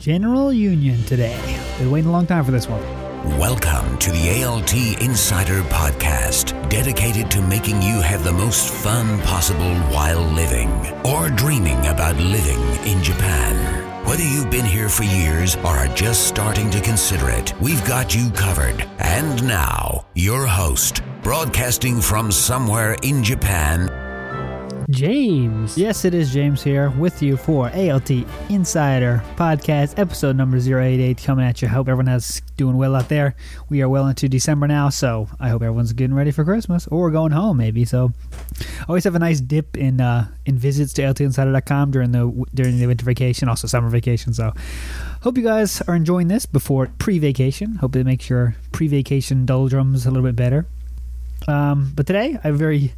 General Union today. Been waiting a long time for this one. Welcome to the ALT Insider Podcast, dedicated to making you have the most fun possible while living or dreaming about living in Japan. Whether you've been here for years or are just starting to consider it, we've got you covered. And now, your host, broadcasting from somewhere in Japan, James. Yes, it is James here with you for ALT Insider Podcast, episode number 088, coming at you. Hope everyone is doing well out there. We are well into December now, so I hope everyone's getting ready for Christmas or going home maybe. So always have a nice dip in uh, in visits to altinsider.com during the during the winter vacation, also summer vacation. So hope you guys are enjoying this before pre-vacation. Hope it makes your pre-vacation doldrums a little bit better. Um, but today I have a very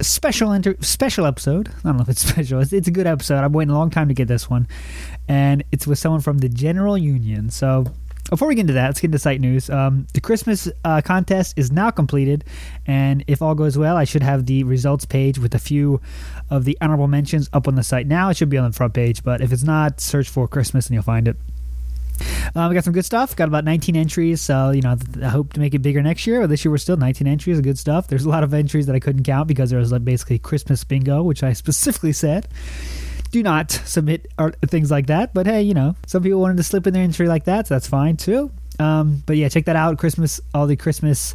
special inter- special episode. I don't know if it's special. It's, it's a good episode. I'm waiting a long time to get this one, and it's with someone from the General Union. So before we get into that, let's get into site news. Um, the Christmas uh, contest is now completed, and if all goes well, I should have the results page with a few of the honorable mentions up on the site now. It should be on the front page, but if it's not, search for Christmas and you'll find it. Um, we got some good stuff. Got about 19 entries, so you know I hope to make it bigger next year. But this year we're still 19 entries, of good stuff. There's a lot of entries that I couldn't count because there was like basically Christmas bingo, which I specifically said do not submit things like that. But hey, you know some people wanted to slip in their entry like that, so that's fine too. Um, but yeah, check that out. Christmas, all the Christmas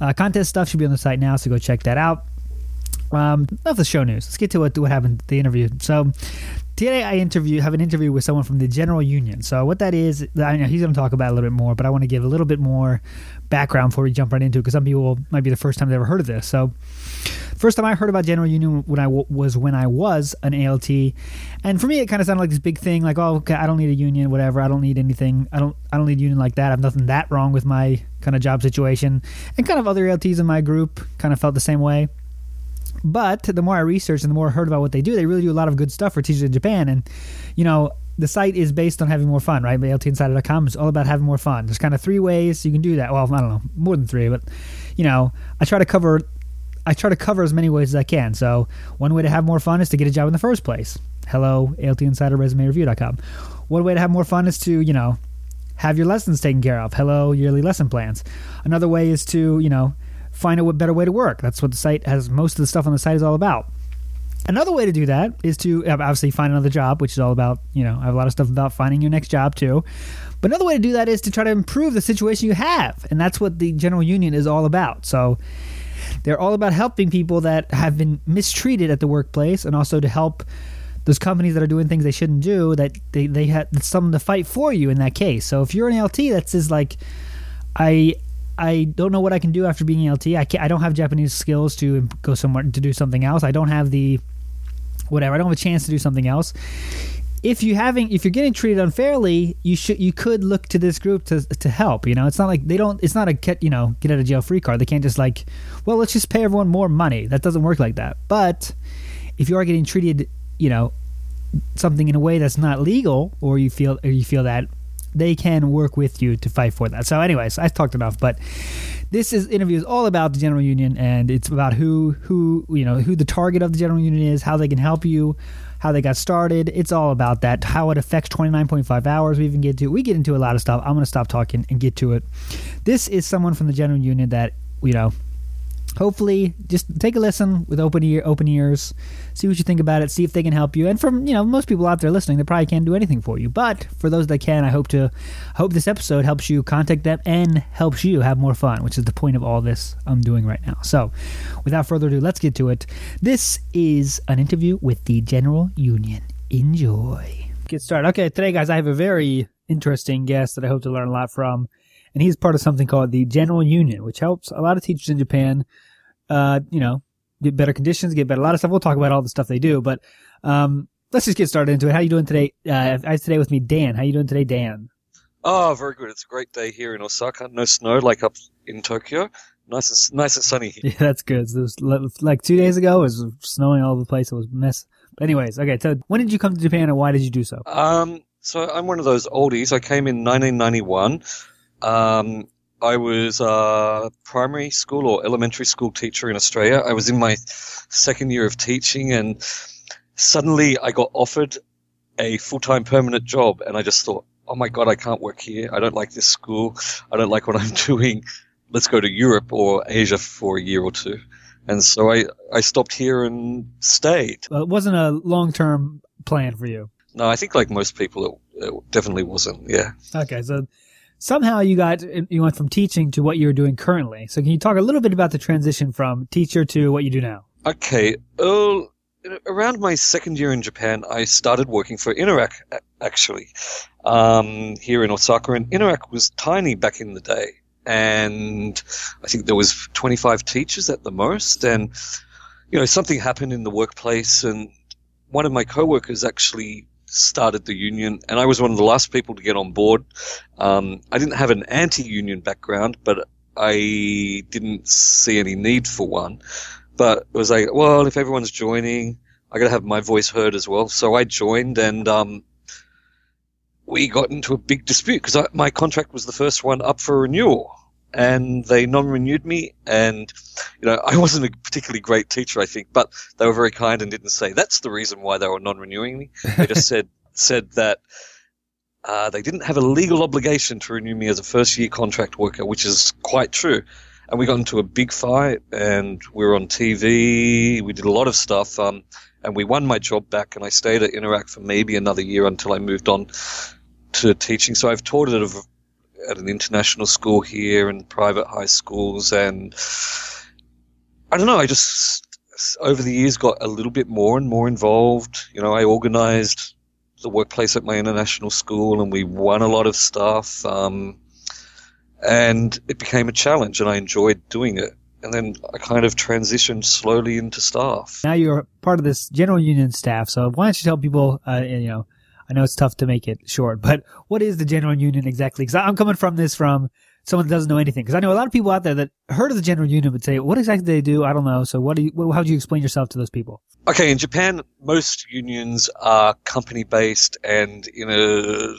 uh, contest stuff should be on the site now, so go check that out. Um, enough the show news. Let's get to what what happened the interview. So today I interview have an interview with someone from the General Union. So what that is, I know he's going to talk about a little bit more, but I want to give a little bit more background before we jump right into it because some people might be the first time they've ever heard of this. So first time I heard about General Union when I w- was when I was an ALT, and for me it kind of sounded like this big thing, like oh okay, I don't need a union, whatever. I don't need anything. I don't I don't need a union like that. I have nothing that wrong with my kind of job situation, and kind of other ALTs in my group kind of felt the same way. But the more I researched and the more I heard about what they do, they really do a lot of good stuff for teachers in Japan. And, you know, the site is based on having more fun, right? ALTinsider.com is all about having more fun. There's kind of three ways you can do that. Well, I don't know, more than three, but, you know, I try to cover. I try to cover as many ways as I can. So one way to have more fun is to get a job in the first place. Hello, ALTinsiderResumeReview.com. One way to have more fun is to, you know, have your lessons taken care of. Hello, yearly lesson plans. Another way is to, you know, find a better way to work. That's what the site has. Most of the stuff on the site is all about. Another way to do that is to uh, obviously find another job, which is all about, you know, I have a lot of stuff about finding your next job too. But another way to do that is to try to improve the situation you have. And that's what the General Union is all about. So they're all about helping people that have been mistreated at the workplace and also to help those companies that are doing things they shouldn't do that they, they have someone to fight for you in that case. So if you're an LT that says like, I I don't know what I can do after being LT. I can't, I don't have Japanese skills to go somewhere to do something else. I don't have the whatever. I don't have a chance to do something else. If you having if you're getting treated unfairly, you should you could look to this group to to help. You know, it's not like they don't. It's not a get you know get out of jail free card. They can't just like, well, let's just pay everyone more money. That doesn't work like that. But if you are getting treated, you know, something in a way that's not legal, or you feel or you feel that they can work with you to fight for that. So, anyways, I talked enough, but this is interview is all about the general union, and it's about who who you know who the target of the general union is, how they can help you, how they got started. It's all about that, how it affects 29.5 hours. We even get to we get into a lot of stuff. I'm going to stop talking and get to it. This is someone from the general union that you know hopefully just take a listen with open ear open ears see what you think about it see if they can help you. And from you know most people out there listening they probably can't do anything for you. But for those that can i hope to hope this episode helps you contact them and helps you have more fun which is the point of all this i'm doing right now. So without further ado let's get to it. This is an interview with the general union. Enjoy. Get started. Okay today guys i have a very interesting guest that i hope to learn a lot from and he's part of something called the General Union, which helps a lot of teachers in Japan, uh, you know, get better conditions, get better, a lot of stuff. We'll talk about all the stuff they do, but, um, let's just get started into it. How are you doing today? Uh, I today with me, Dan. How are you doing today, Dan? Oh, very good. It's a great day here in Osaka. No snow like up in Tokyo. Nice and nice and sunny here. Yeah, that's good. So was, like two days ago, it was snowing all over the place. It was mess. But anyways, okay. So when did you come to Japan, and why did you do so? Um, so I'm one of those oldies. I came in 1991. Um, I was a primary school or elementary school teacher in Australia. I was in my second year of teaching, and suddenly I got offered a full time permanent job, and I just thought, oh my god, I can't work here. I don't like this school. I don't like what I'm doing. Let's go to Europe or Asia for a year or two. And so I, I stopped here and stayed. Well, it wasn't a long term plan for you. No, I think like most people, it, it definitely wasn't. Yeah. Okay, so somehow you got you went from teaching to what you're doing currently. So can you talk a little bit about the transition from teacher to what you do now? Okay. Uh, around my second year in Japan, I started working for Interac actually um, here in Osaka, and Interac was tiny back in the day, and I think there was 25 teachers at the most, and you know something happened in the workplace, and one of my coworkers actually started the union, and I was one of the last people to get on board. Um, I didn't have an anti-union background, but I didn't see any need for one. But it was like, well, if everyone's joining, I got to have my voice heard as well. So I joined, and um, we got into a big dispute because my contract was the first one up for renewal and they non-renewed me and you know i wasn't a particularly great teacher i think but they were very kind and didn't say that's the reason why they were non-renewing me. They just said said that uh, they didn't have a legal obligation to renew me as a first year contract worker which is quite true. And we got into a big fight and we were on tv we did a lot of stuff um, and we won my job back and i stayed at interac for maybe another year until i moved on to teaching. So i've taught at a at an international school here and private high schools and I don't know, I just over the years got a little bit more and more involved. You know, I organized the workplace at my international school and we won a lot of stuff. Um, and it became a challenge and I enjoyed doing it. And then I kind of transitioned slowly into staff. Now you're part of this general union staff. So why don't you tell people, uh, you know, I know it's tough to make it short, but what is the general union exactly? Because I'm coming from this from someone that doesn't know anything. Because I know a lot of people out there that heard of the general union would say, "What exactly do they do?" I don't know. So, what do you? How do you explain yourself to those people? Okay, in Japan, most unions are company based, and in a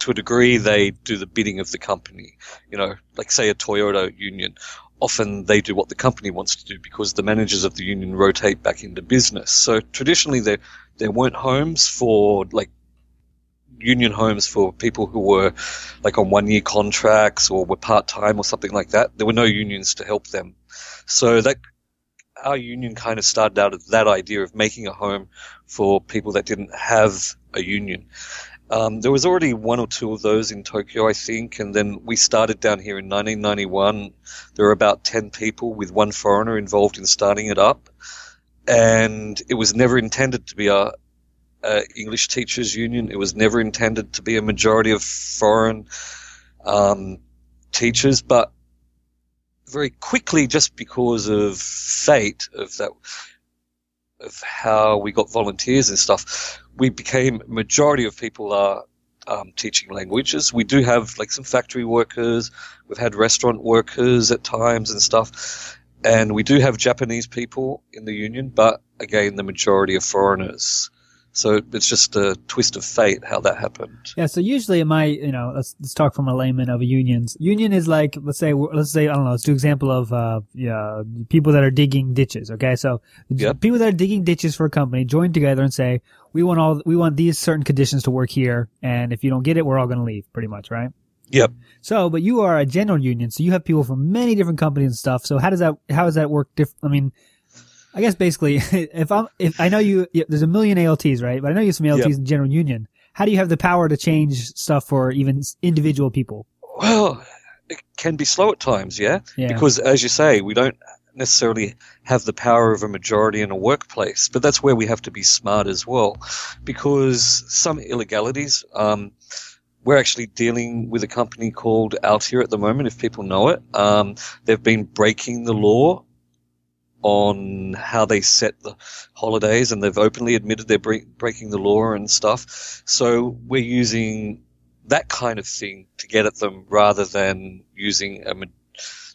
to a degree, they do the bidding of the company. You know, like say a Toyota union. Often they do what the company wants to do because the managers of the union rotate back into business. So traditionally, there there weren't homes for like union homes for people who were like on one year contracts or were part time or something like that. There were no unions to help them. So that our union kind of started out of that idea of making a home for people that didn't have a union. Um, there was already one or two of those in Tokyo, I think, and then we started down here in 1991. There were about 10 people with one foreigner involved in starting it up. And it was never intended to be a, uh, English Teachers Union. It was never intended to be a majority of foreign um, teachers, but very quickly, just because of fate of that, of how we got volunteers and stuff, we became majority of people are um, teaching languages. We do have like some factory workers. We've had restaurant workers at times and stuff. And we do have Japanese people in the union, but again, the majority are foreigners. So it's just a twist of fate how that happened. Yeah. So usually in my, you know, let's, let's talk from a layman of unions. Union is like, let's say, let's say, I don't know, let's do example of, uh, yeah, people that are digging ditches. Okay. So yep. people that are digging ditches for a company join together and say, we want all, we want these certain conditions to work here. And if you don't get it, we're all going to leave pretty much, right? Yep. So, but you are a general union, so you have people from many different companies and stuff. So how does that, how does that work? Diff- I mean, I guess basically, if I'm, if I know you, there's a million ALTs, right? But I know you have some ALTs yep. in General Union. How do you have the power to change stuff for even individual people? Well, it can be slow at times, yeah? yeah. Because as you say, we don't necessarily have the power of a majority in a workplace, but that's where we have to be smart as well, because some illegalities. Um, we're actually dealing with a company called Altia at the moment, if people know it. Um, they've been breaking the law on how they set the holidays, and they've openly admitted they're bre- breaking the law and stuff. So we're using that kind of thing to get at them rather than using a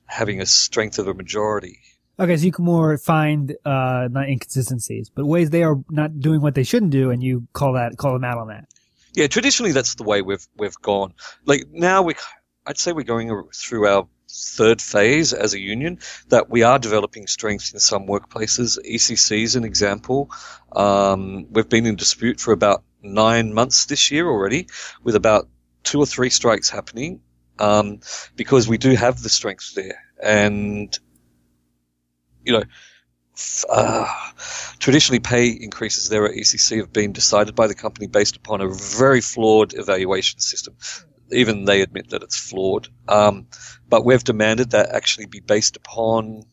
having a strength of a majority. Okay, so you can more find uh, not inconsistencies, but ways they are not doing what they shouldn't do, and you call that call them out on that. Yeah, traditionally that's the way we've we've gone. Like now we, I'd say we're going through our third phase as a union that we are developing strength in some workplaces. ECC is an example. Um, we've been in dispute for about nine months this year already, with about two or three strikes happening, um, because we do have the strength there, and you know. Uh, traditionally, pay increases there at ECC have been decided by the company based upon a very flawed evaluation system. Even they admit that it's flawed. Um, but we've demanded that actually be based upon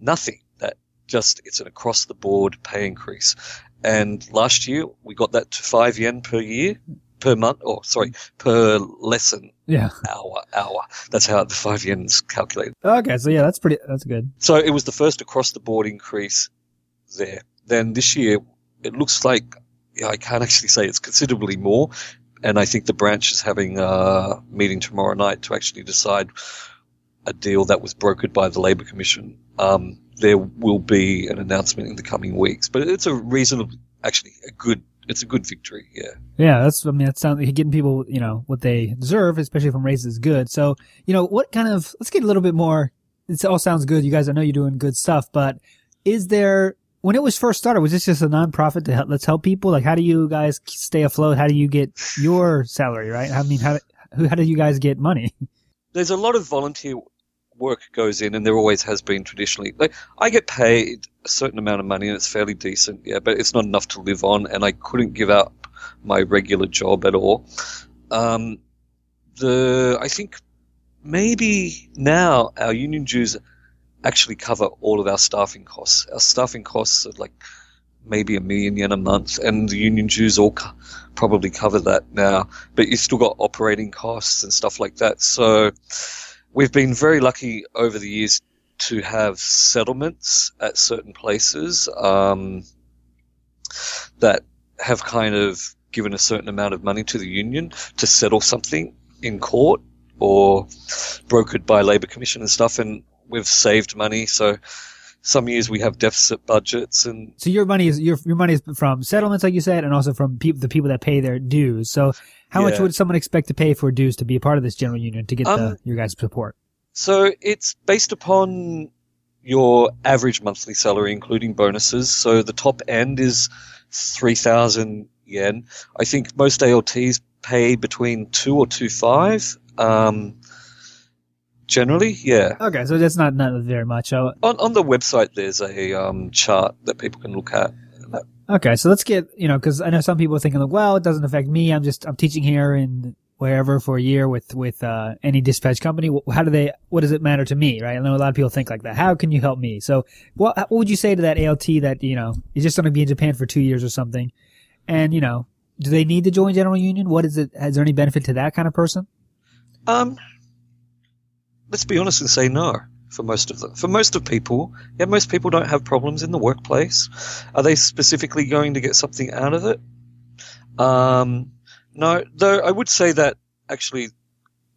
nothing. That just it's an across the board pay increase. And last year we got that to five yen per year, per month, or sorry, per lesson Yeah. hour, hour. That's how the five yen's calculated. Okay, so yeah, that's pretty. That's good. So it was the first across the board increase there. Then this year, it looks like yeah, I can't actually say it's considerably more. And I think the branch is having a meeting tomorrow night to actually decide a deal that was brokered by the Labour Commission. Um, there will be an announcement in the coming weeks, but it's a reasonable, actually a good, it's a good victory. Yeah. Yeah, that's. I mean, that sounds like getting people, you know, what they deserve, especially from raises, is good. So, you know, what kind of? Let's get a little bit more. It all sounds good. You guys, I know you're doing good stuff, but is there? When it was first started, was this just a nonprofit to help? Let's help people. Like, how do you guys stay afloat? How do you get your salary? Right? I mean, how who? How do you guys get money? there's a lot of volunteer work goes in, and there always has been traditionally. Like I get paid a certain amount of money, and it's fairly decent, yeah, but it's not enough to live on, and I couldn't give up my regular job at all. Um, the I think maybe now our union dues actually cover all of our staffing costs. Our staffing costs are like maybe a million yen a month, and the union dues all co- probably cover that now. But you still got operating costs and stuff like that. So we've been very lucky over the years to have settlements at certain places um, that have kind of given a certain amount of money to the union to settle something in court or brokered by Labour Commission and stuff, and we've saved money. So some years we have deficit budgets, and So your money is your your money is from settlements, like you said, and also from people the people that pay their dues. So how much would someone expect to pay for dues to be a part of this general union to get the, Um, your guys' support? So it's based upon your average monthly salary, including bonuses. So the top end is 3,000 yen. I think most ALTs pay between two or two five. Um, generally, yeah. Okay, so that's not not very much. So, On, on the website, there's a um, chart that people can look at. okay, so let's get you know because I know some people are thinking like, well, it doesn't affect me. I'm just I'm teaching here in wherever for a year with with uh, any dispatch company. How do they? What does it matter to me? Right? I know a lot of people think like that. How can you help me? So, what what would you say to that ALT that you know is just going to be in Japan for two years or something, and you know, do they need to join general union? What is it? Is there any benefit to that kind of person? Um, let's be honest and say no for most of them. For most of people, yeah, most people don't have problems in the workplace. Are they specifically going to get something out of it? Um, no, though I would say that actually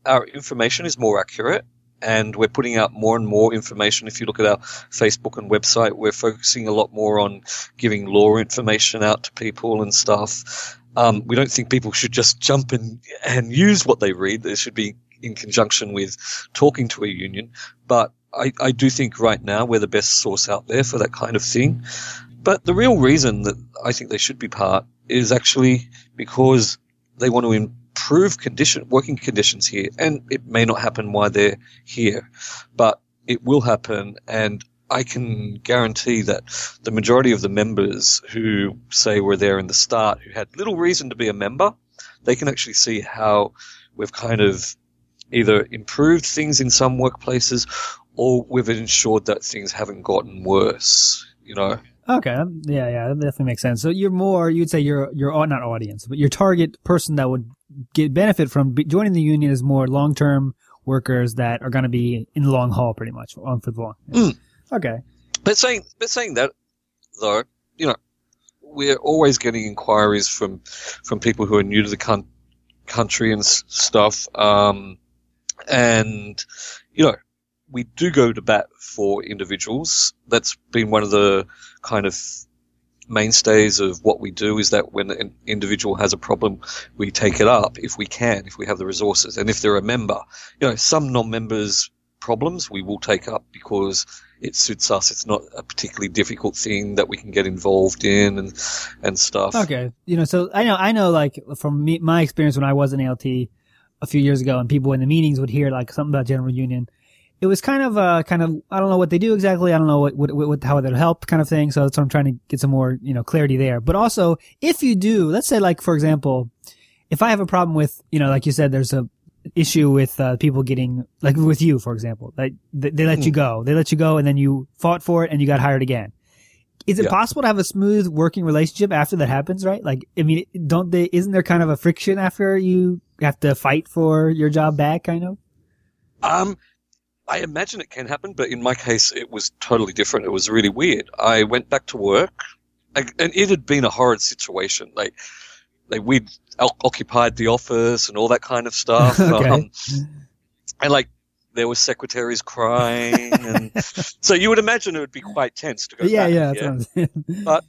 our information is more accurate and we're putting out more and more information. If you look at our Facebook and website, we're focusing a lot more on giving law information out to people and stuff. Um, we don't think people should just jump in and use what they read. They should be in conjunction with talking to a union. But I, I do think right now we're the best source out there for that kind of thing. But the real reason that I think they should be part is actually because they want to improve condition, working conditions here. And it may not happen while they're here, but it will happen. And I can guarantee that the majority of the members who say were there in the start, who had little reason to be a member, they can actually see how we've kind of either improved things in some workplaces or we've ensured that things haven't gotten worse, you know. Okay, um, yeah, yeah, that definitely makes sense. So you're more, you'd say your your not audience, but your target person that would get benefit from joining the union is more long term workers that are going to be in the long haul, pretty much on for the long. Mm. Okay, But saying but saying that though, you know, we're always getting inquiries from from people who are new to the con- country and s- stuff. Um, and you know, we do go to bat for individuals. That's been one of the kind of mainstays of what we do is that when an individual has a problem, we take it up if we can, if we have the resources, and if they're a member. You know, some non-members' problems we will take up because it suits us. It's not a particularly difficult thing that we can get involved in and and stuff. Okay, you know, so I know I know like from me, my experience when I was in ALT a few years ago, and people in the meetings would hear like something about general union. It was kind of uh kind of I don't know what they do exactly. I don't know what, what, what how it'll help kind of thing. So that's what I'm trying to get some more you know clarity there. But also, if you do, let's say like for example, if I have a problem with you know like you said, there's a issue with uh, people getting like with you for example like they, they let you go they let you go and then you fought for it and you got hired again is it Yeah. possible to have a smooth working relationship after that happens right like i mean don't they isn't there kind of a friction after you have to fight for your job back kind of Um, I imagine it can happen, but in my case, it was totally different. It was really weird. I went back to work, and and it had been a horrid situation. Like, like we'd occupied the office and all that kind of stuff. Okay. Um, and like there were secretaries crying, and so you would imagine it would be quite tense to go yeah back. yeah what I'm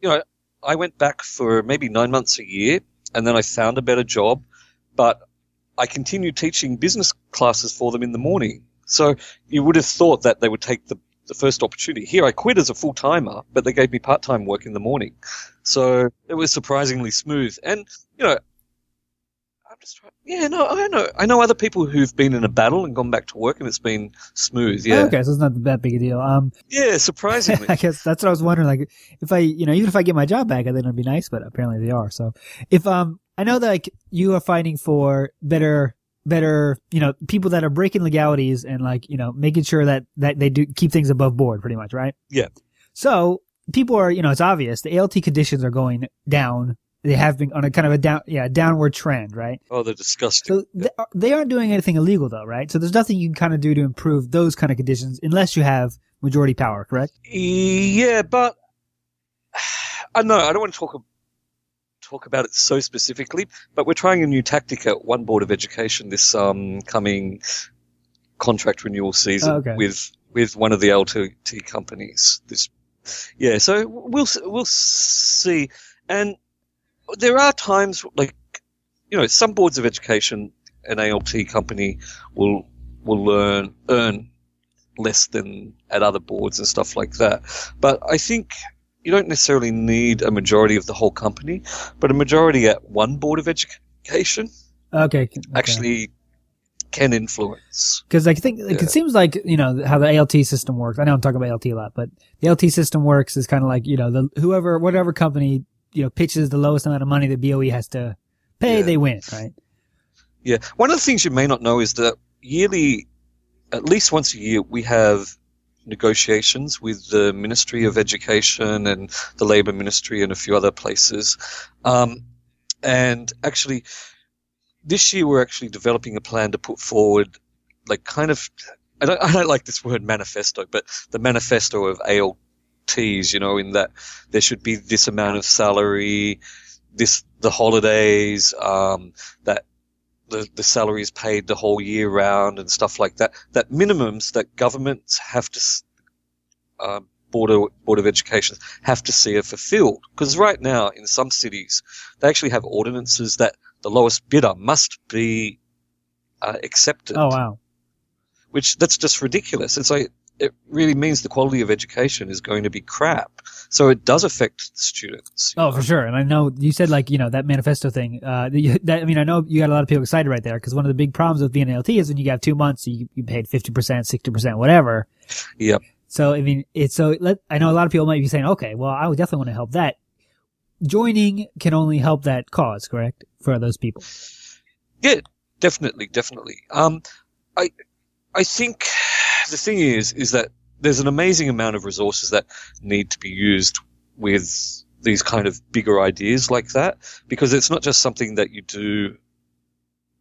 you know, I went back for maybe nine months a year, and then I found a better job, but I continued teaching business classes for them in the morning. So you would have thought that they would take the, the first opportunity. Here, I quit as a full timer, but they gave me part time work in the morning. So it was surprisingly smooth. And, you know, I'm just trying, yeah, no, I know. I know other people who've been in a battle and gone back to work and it's been smooth. Yeah. okay so it's not that big a deal um Yeah, surprisingly. I guess that's what I was wondering. Like, if I, you know, even if I get my job back, I think it'd be nice, but apparently they are. So, if um, I know that like you are fighting for better, better, you know, people that are breaking legalities and like, you know, making sure that that they do keep things above board, pretty much, right? Yeah. So people are, you know, it's obvious the ALT conditions are going down. They have been on a kind of a down, yeah, downward trend, right? oh, they're disgusting. So they, are- they aren't doing anything illegal though, right? So there's nothing you can kind of do to improve those kind of conditions unless you have majority power, correct? Yeah, but I know I don't want to talk talk about it so specifically, but we're trying a new tactic at One Board of Education this um, coming contract renewal season Oh, okay. with with one of the ALT companies. This, yeah, so we'll we'll see, and there are times like you know some boards of education, an ALT company will will learn earn less than at other boards and stuff like that. But I think you don't necessarily need a majority of the whole company, but a majority at one board of education Okay. okay. actually can influence. Because I think like, Yeah. it seems like you know how the ALT system works. I know I'm talking about ALT a lot, but the ALT system works is kind of like you know the whoever whatever company you know pitches the lowest amount of money the BOE has to pay, Yeah. they win, right? Yeah. One of the things you may not know is that yearly, at least once a year, we have negotiations with the Ministry of Education and the Labour Ministry and a few other places. Um, and actually, this year we're actually developing a plan to put forward, like, kind of, I don't, I don't like this word manifesto, but the manifesto of ALTs, you know, in that there should be this amount of salary, this, the holidays, um, that the, the salary is paid the whole year round and stuff like that. That minimums that governments have to, um, board of, board of education have to see are fulfilled. Because right now in some cities, they actually have ordinances that the lowest bidder must be uh, accepted. Oh wow. Which that's just ridiculous. It's like it really means the quality of education is going to be crap. So it does affect students. Oh, know. for sure. And I know you said like you know that manifesto thing. Uh, that I mean I know you got a lot of people excited right there because one of the big problems with being an ALT is when you have two months, you you paid fifty percent, sixty percent, whatever. Yep. So I mean, it's so. Let, I know a lot of people might be saying, "Okay, well, I would definitely want to help that." Joining can only help that cause, correct, for those people. Yeah, definitely, definitely. Um, I, I think the thing is, is that there's an amazing amount of resources that need to be used with these kind of bigger ideas like that, because it's not just something that you do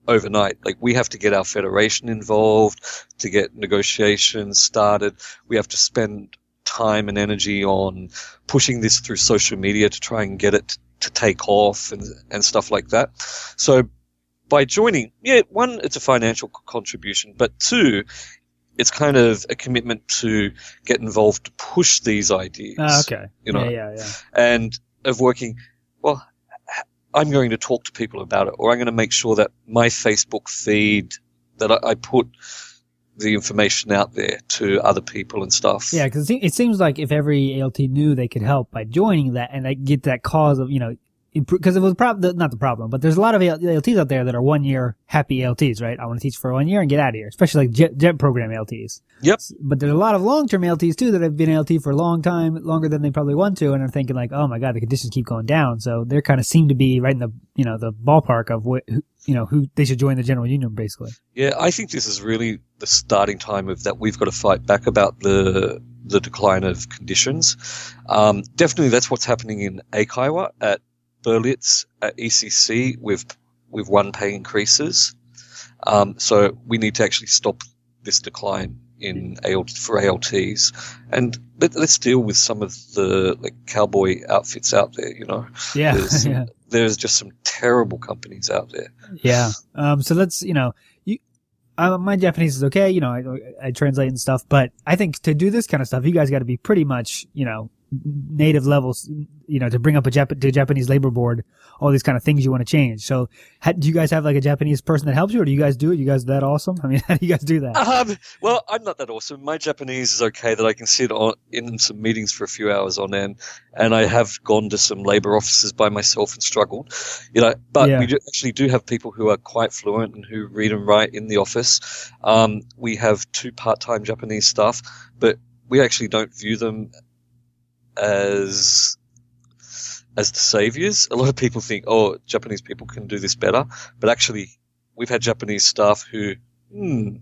overnight. Like we have to get our federation involved to get negotiations started. We have to spend time and energy on pushing this through social media to try and get it to take off and, and stuff like that. So by joining, yeah, one, it's a financial contribution, but two, it's kind of a commitment to get involved to push these ideas. Ah, okay. You know, yeah, yeah, yeah. and of working, well, I'm going to talk to people about it, or I'm going to make sure that my Facebook feed that I, I put the information out there to other people and stuff. Yeah, because it seems like if every ALT knew they could help by joining that and they get that cause of, you know, because it was prob- not the problem, but there's a lot of ALTs out there that are one year happy ALTs, right? I want to teach for one year and get out of here, especially like jet, jet program ALTs. Yep. But there's a lot of long term ALTs too that have been ALT for a long time, longer than they probably want to, and are thinking like, oh my god, the conditions keep going down. So they kind of seem to be right in the you know the ballpark of what you know who they should join the general union basically. Yeah, I think this is really the starting time of that we've got to fight back about the the decline of conditions. Um, definitely, that's what's happening in Eikaiwa at Berlitz at ECC with with one pay increases. Um, so we need to actually stop this decline in ALT for ALTs, and let, us deal with some of the like cowboy outfits out there. You know, yeah, there's, yeah. there's just some terrible companies out there. Yeah. Um. So let's you know you. Uh, my Japanese is okay, you know, I, I translate and stuff, but I think to do this kind of stuff, you guys got to be pretty much, you know, native levels, you know, to bring up a Jap- to Japanese labor board, all these kind of things you want to change. So, ha- do you guys have like a Japanese person that helps you, or do you guys do it? You guys that awesome? I mean, how do you guys do that? Um, well, I'm not that awesome. My Japanese is okay that I can sit on in some meetings for a few hours on end, and I have gone to some labor offices by myself and struggled, you know. But Yeah. we do, actually do have people who are quite fluent and who read and write in the office. Um, we have two part-time Japanese staff, but we actually don't view them as as the saviors. A lot of people think, oh, Japanese people can do this better, but actually, we've had Japanese staff who, hmm,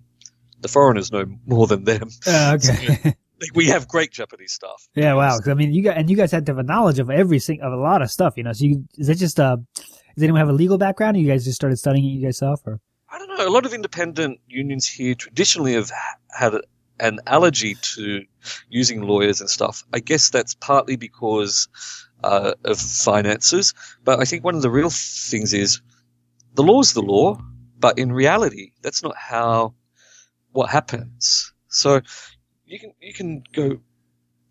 the foreigners know more than them. Uh, okay. Like, we have great Japanese staff. yeah. Wow. I mean, you got and you guys had to have a knowledge of every sing of a lot of stuff. You know. So you is it just uh, does anyone have a legal background? Or you guys just started studying it yourself, or I don't know. A lot of independent unions here traditionally have had an allergy to using lawyers and stuff. I guess that's partly because uh, of finances, but I think one of the real things is the law is the law, but in reality, that's not how what happens. So you can you can go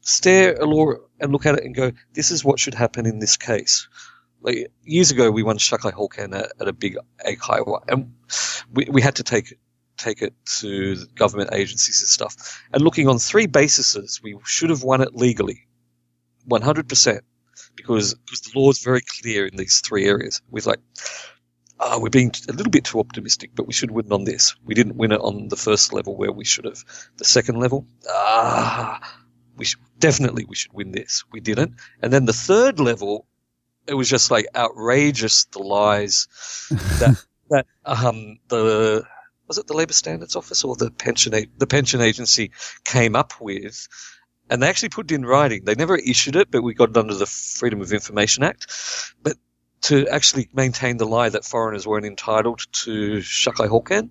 stare a law and look at it and go, this is what should happen in this case. Like years ago, we won Shakai Hoken at, at a big Eikaiwa, and we, we had to take take it to the government agencies and stuff. And looking on three bases, we should have won it legally, 100%, because because the law is very clear in these three areas. We're like, ah, we're being a little bit too optimistic, but we should win on this. We didn't win it on the first level where we should have. The second level, ah, we should, definitely we should win this. We didn't. And then the third level, it was just like outrageous the lies that that um the was it the Labour Standards Office or the pension a- the pension agency came up with, and they actually put it in writing. They never issued it, but we got it under the Freedom of Information Act. But to actually maintain the lie that foreigners weren't entitled to Shakai Hoken,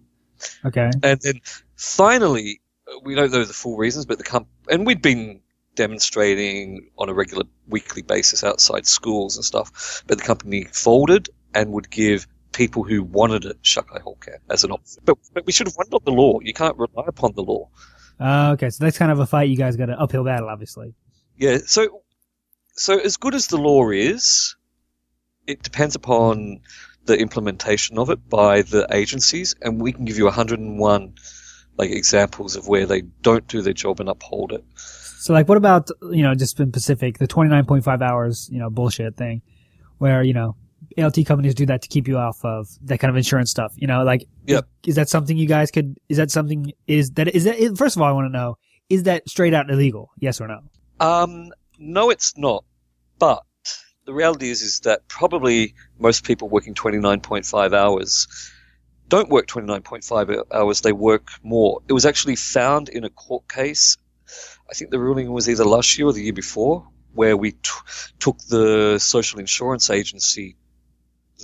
okay. and then finally, we don't know the full reasons, but the comp- and we'd been demonstrating on a regular weekly basis outside schools and stuff, but the company folded and would give people who wanted it Shakai Hoken as an option. But, but we should have won on the law. You can't rely upon the law. Uh, okay. So that's kind of a fight you guys got an uphill battle, obviously. Yeah, so so as good as the law is, it depends upon the implementation of it by the agencies, and we can give you 101 like examples of where they don't do their job and uphold it. So like, what about, you know, just in Pacific, the 29.5 hours, you know, bullshit thing where, you know, ALT companies do that to keep you off of that kind of insurance stuff, you know, like, Yep. is that something you guys could, is that something, is that, is that, first of all, I want to know, is that straight out illegal? Yes or no? Um, no, it's not. But the reality is, is that probably most people working 29.5 hours don't work 29.5 hours. They work more. It was actually found in a court case. I think the ruling was either last year or the year before, where we t- took the social insurance agency,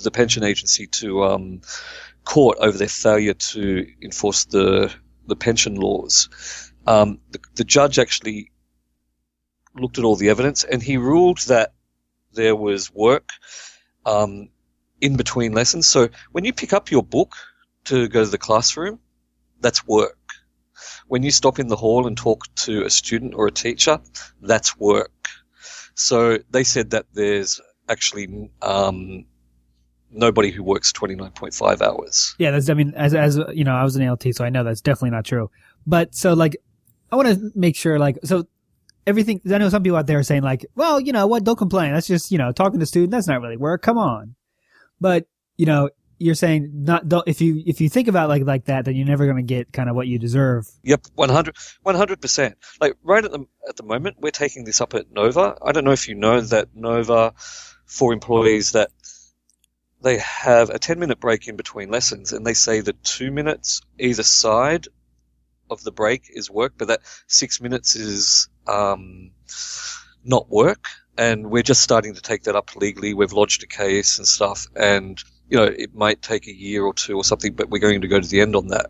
the pension agency, to um, court over their failure to enforce the the pension laws. Um, the, the judge actually looked at all the evidence and he ruled that there was work um, in between lessons. So when you pick up your book to go to the classroom, that's work. When you stop in the hall and talk to a student or a teacher, that's work. So they said that there's actually um, nobody who works 29.5 hours. Yeah, that's, I mean, as, as, you know, I was an ALT, so I know that's definitely not true. But so like, I want to make sure like so everything. I know some people out there are saying like, well, you know what? Don't complain. That's just you know talking to student. That's not really work. Come on. But you know, you're saying not don't, if you if you think about like like that, then you're never going to get kind of what you deserve. Yep, 100 percent. Like right at the at the moment, we're taking this up at Nova. I don't know if you know that Nova, for employees that they have a 10 minute break in between lessons, and they say that two minutes either side of the break is work, but that six minutes is um, not work. And we're just starting to take that up legally. We've lodged a case and stuff, and you know it might take a year or two or something, but we're going to go to the end on that.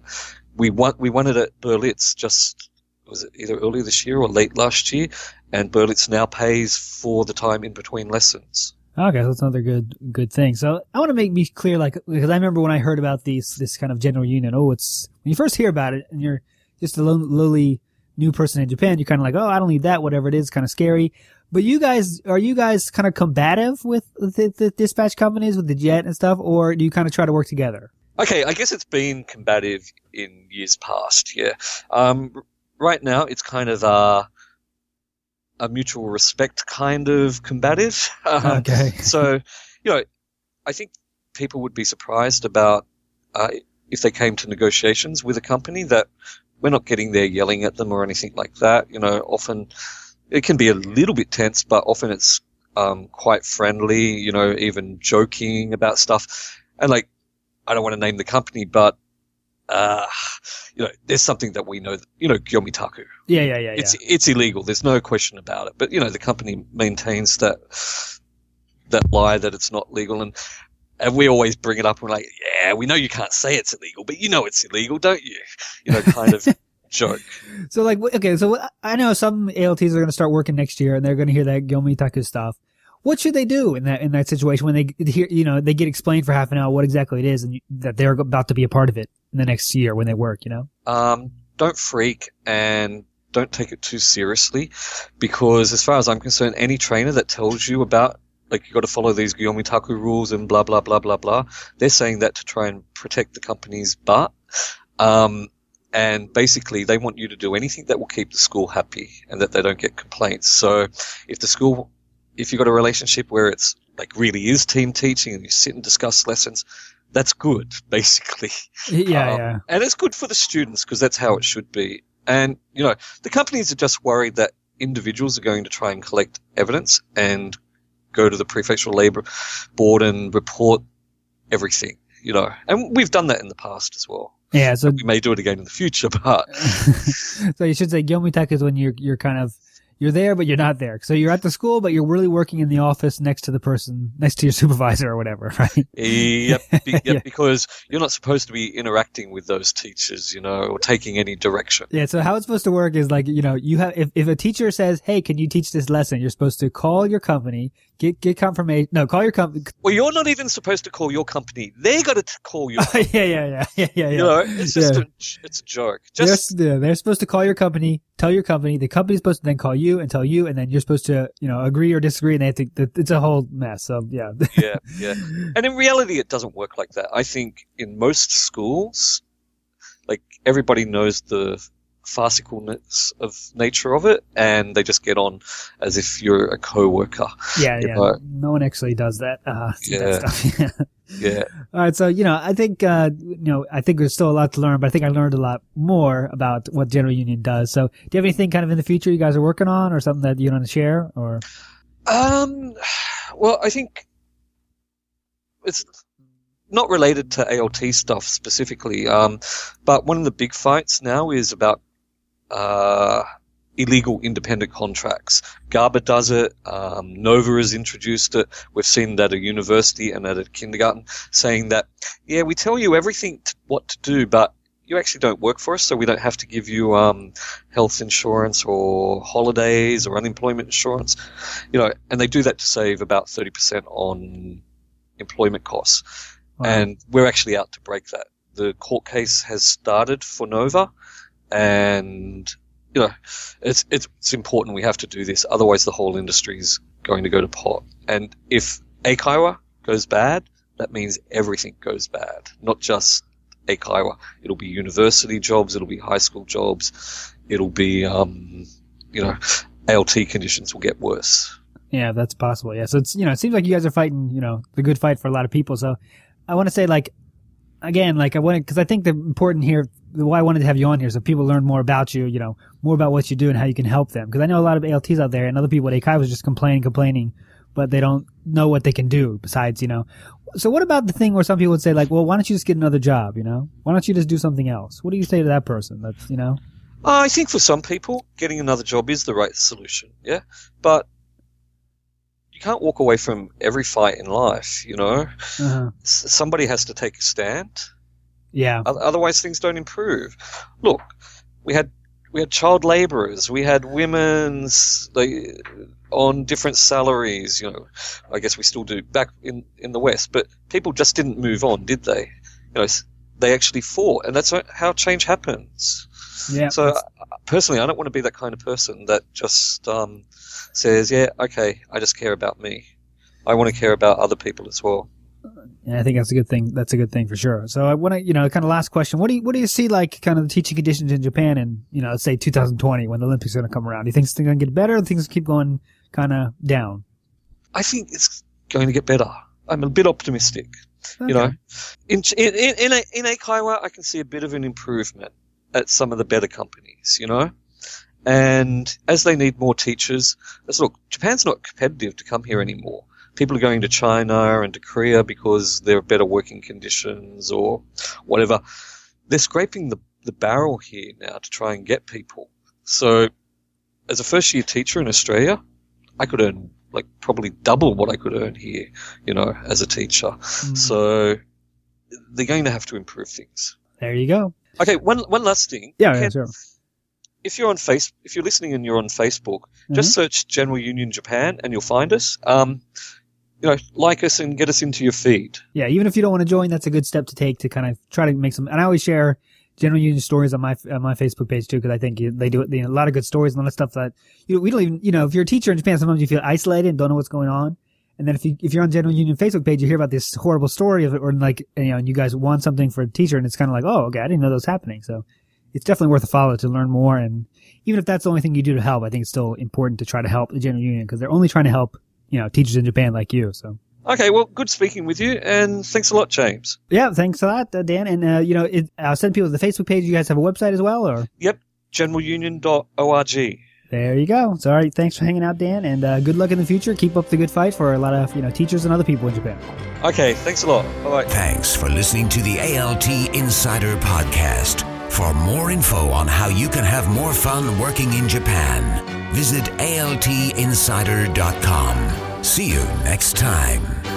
We want we wanted at Berlitz just was it either earlier this year or late last year, and Berlitz now pays for the time in between lessons. Okay, so that's another good good thing. So I want to make me clear, like, because I remember when I heard about these this kind of general union. Oh, it's when you first hear about it, and you're just a lowly new person in Japan, you're kind of like, oh, I don't need that, whatever it is, kind of scary. But you guys, are you guys kind of combative with the, the dispatch companies, with the jet and stuff, or do you kind of try to work together? Okay, I guess it's been combative in years past. Yeah, um, right now it's kind of uh, a mutual respect kind of combative. Okay. so, you know, I think people would be surprised about uh, if they came to negotiations with a company that we're not getting there yelling at them or anything like that. You know, often it can be a little bit tense, but often it's um, quite friendly. You know, even joking about stuff. And like, I don't want to name the company, but uh, you know, there's something that we know, you know, Gyomitaku. Yeah, yeah, yeah. It's it's illegal. There's no question about it. But you know, the company maintains that that lie that it's not legal, and and we always bring it up. And we're like, yeah, we know you can't say it's illegal, but you know it's illegal, don't you? You know, kind of joke. So like, okay, so I know some ALTs are going to start working next year, and they're going to hear that Gyomitaku stuff. What should they do in that in that situation when they hear, you know, they get explained for half an hour what exactly it is, and that they're about to be a part of it in the next year when they work? You know. Um, don't freak and don't take it too seriously because as far as I'm concerned, any trainer that tells you about like you got to follow these Gyomitaku rules and blah blah blah blah blah, they're saying that to try and protect the company's butt. Um, and basically they want you to do anything that will keep the school happy and that they don't get complaints. So if the school, if you've got a relationship where it's like really is team teaching and you sit and discuss lessons, that's good, basically. Yeah, um, yeah. And it's good for the students because that's how it should be. And, you know, the companies are just worried that individuals are going to try and collect evidence and go to the prefectural labor board and report everything, you know. And we've done that in the past as well. Yeah, so we may do it again in the future, but so you should say Gyomitaku is when you're you're kind of you're there, but you're not there. So you're at the school, but you're really working in the office next to the person, next to your supervisor or whatever, right? Yep, yep yeah. because you're not supposed to be interacting with those teachers, you know, or taking any direction. Yeah. So how it's supposed to work is like, you know, you have, if, if a teacher says, Hey, can you teach this lesson? You're supposed to call your company, get, get confirmation. No, call your company. Well, you're not even supposed to call your company. They got to call you. yeah, yeah, yeah, yeah, yeah, You know, it's just yeah. a, it's a joke. Just, they're, they're supposed to call your company, tell your company, the company's supposed to then call you and tell you, and then you're supposed to, you know, agree or disagree, and they think that it's a whole mess. So yeah. yeah, yeah. And in reality, it doesn't work like that. I think in most schools, like everybody knows the farcicalness of nature of it, and they just get on as if you're a co-worker. Yeah, yeah. Know? No one actually does that. Uh, yeah. That yeah. All right. So, you know, I think, uh, you know, I think there's still a lot to learn, but I think I learned a lot more about what General Union does. So do you have anything kind of in the future you guys are working on or something that you want to share or? Um, well, I think it's not related to ALT stuff specifically. Um, but one of the big fights now is about, uh, illegal independent contracts. GABA does it. Um, Nova has introduced it. We've seen that at a university and at a kindergarten saying that, yeah, we tell you everything to, what to do, but you actually don't work for us, so we don't have to give you um, health insurance or holidays or unemployment insurance. You know, and they do that to save about 30% on employment costs. Wow. And we're actually out to break that. The court case has started for Nova, and you know, it's, it's, it's important we have to do this. Otherwise, the whole industry is going to go to pot. And if Eikaiwa goes bad, that means everything goes bad, not just Eikaiwa. It'll be university jobs, it'll be high school jobs, it'll be, um, you know, ALT conditions will get worse. Yeah, that's possible. Yeah. So it's, you know, it seems like you guys are fighting, you know, the good fight for a lot of people. So I want to say like, again, like I want to, because I think the important here, why I wanted to have you on here, so people learn more about you, you know, more about what you do and how you can help them. Because I know a lot of ALTs out there and other people at Eikaiwa was just complaining, complaining, but they don't know what they can do besides, you know. So what about the thing where some people would say like, well, why don't you just get another job, you know? Why don't you just do something else? What do you say to that person? That's, you know? Uh, I think for some people, getting another job is the right solution. Yeah, but you can't walk away from every fight in life. You know, Uh-huh. S- somebody has to take a stand. Yeah. Otherwise, things don't improve. Look, we had we had child labourers, we had women's like, on different salaries. You know, I guess we still do back in in the West, but people just didn't move on, did they? You know, they actually fought, and that's how change happens. Yeah. So uh, personally, I don't want to be that kind of person that just um, says, "Yeah, okay, I just care about me." I want to care about other people as well. Yeah, I think that's a good thing. That's a good thing for sure. So uh, I want to, you know, kind of last question. What do you, what do you see like kind of the teaching conditions in Japan in, you know, let's say 2020 when the Olympics are going to come around? Do you think it's going to get better or things keep going kind of down? I think it's going to get better. I'm a bit optimistic. You know, in in in in, a, in Eikaiwa, I can see a bit of an improvement at some of the better companies. You know, and as they need more teachers, look. Japan's not competitive to come here anymore. People are going to China and to Korea because there are better working conditions or whatever. They're scraping the the barrel here now to try and get people. So, as a first year teacher in Australia, I could earn like probably double what I could earn here, you know, as a teacher. Mm, So they're going to have to improve things. there you go. Okay, one one last thing. Yeah, yeah, sure. If you're on face, if you're listening and you're on Facebook, Mm-hmm. just search General Union Japan and you'll find us. Um, you know, like us and get us into your feed. Yeah, even if you don't want to join, that's a good step to take to kind of try to make some. And I always share General Union stories on my on my Facebook page too because I think they do you know, a lot of good stories and a lot of stuff that you know, we don't even you know if you're a teacher in Japan sometimes you feel isolated and don't know what's going on. And then if you if you're on General Union Facebook page, you hear about this horrible story of it, or like you know, and you guys want something for a teacher, and it's kind of like, oh, okay, I didn't know that was happening. So it's definitely worth a follow to learn more. And even if that's the only thing you do to help, I think it's still important to try to help the General Union because they're only trying to help you know teachers in Japan like you. So. Okay, well, good speaking with you, and thanks a lot, James. Yeah, thanks a lot, uh, Dan. And uh, you know, it, I'll send people to the Facebook page. You guys have a website as well, or Yep, generalunion.org. there you go. So, all right, thanks for hanging out, Dan, and uh, good luck in the future. Keep up the good fight for a lot of you know teachers and other people in Japan. Okay, thanks a lot. Bye bye. Thanks for listening to the ALT Insider Podcast. For more info on how you can have more fun working in Japan, visit altinsider.com. See you next time.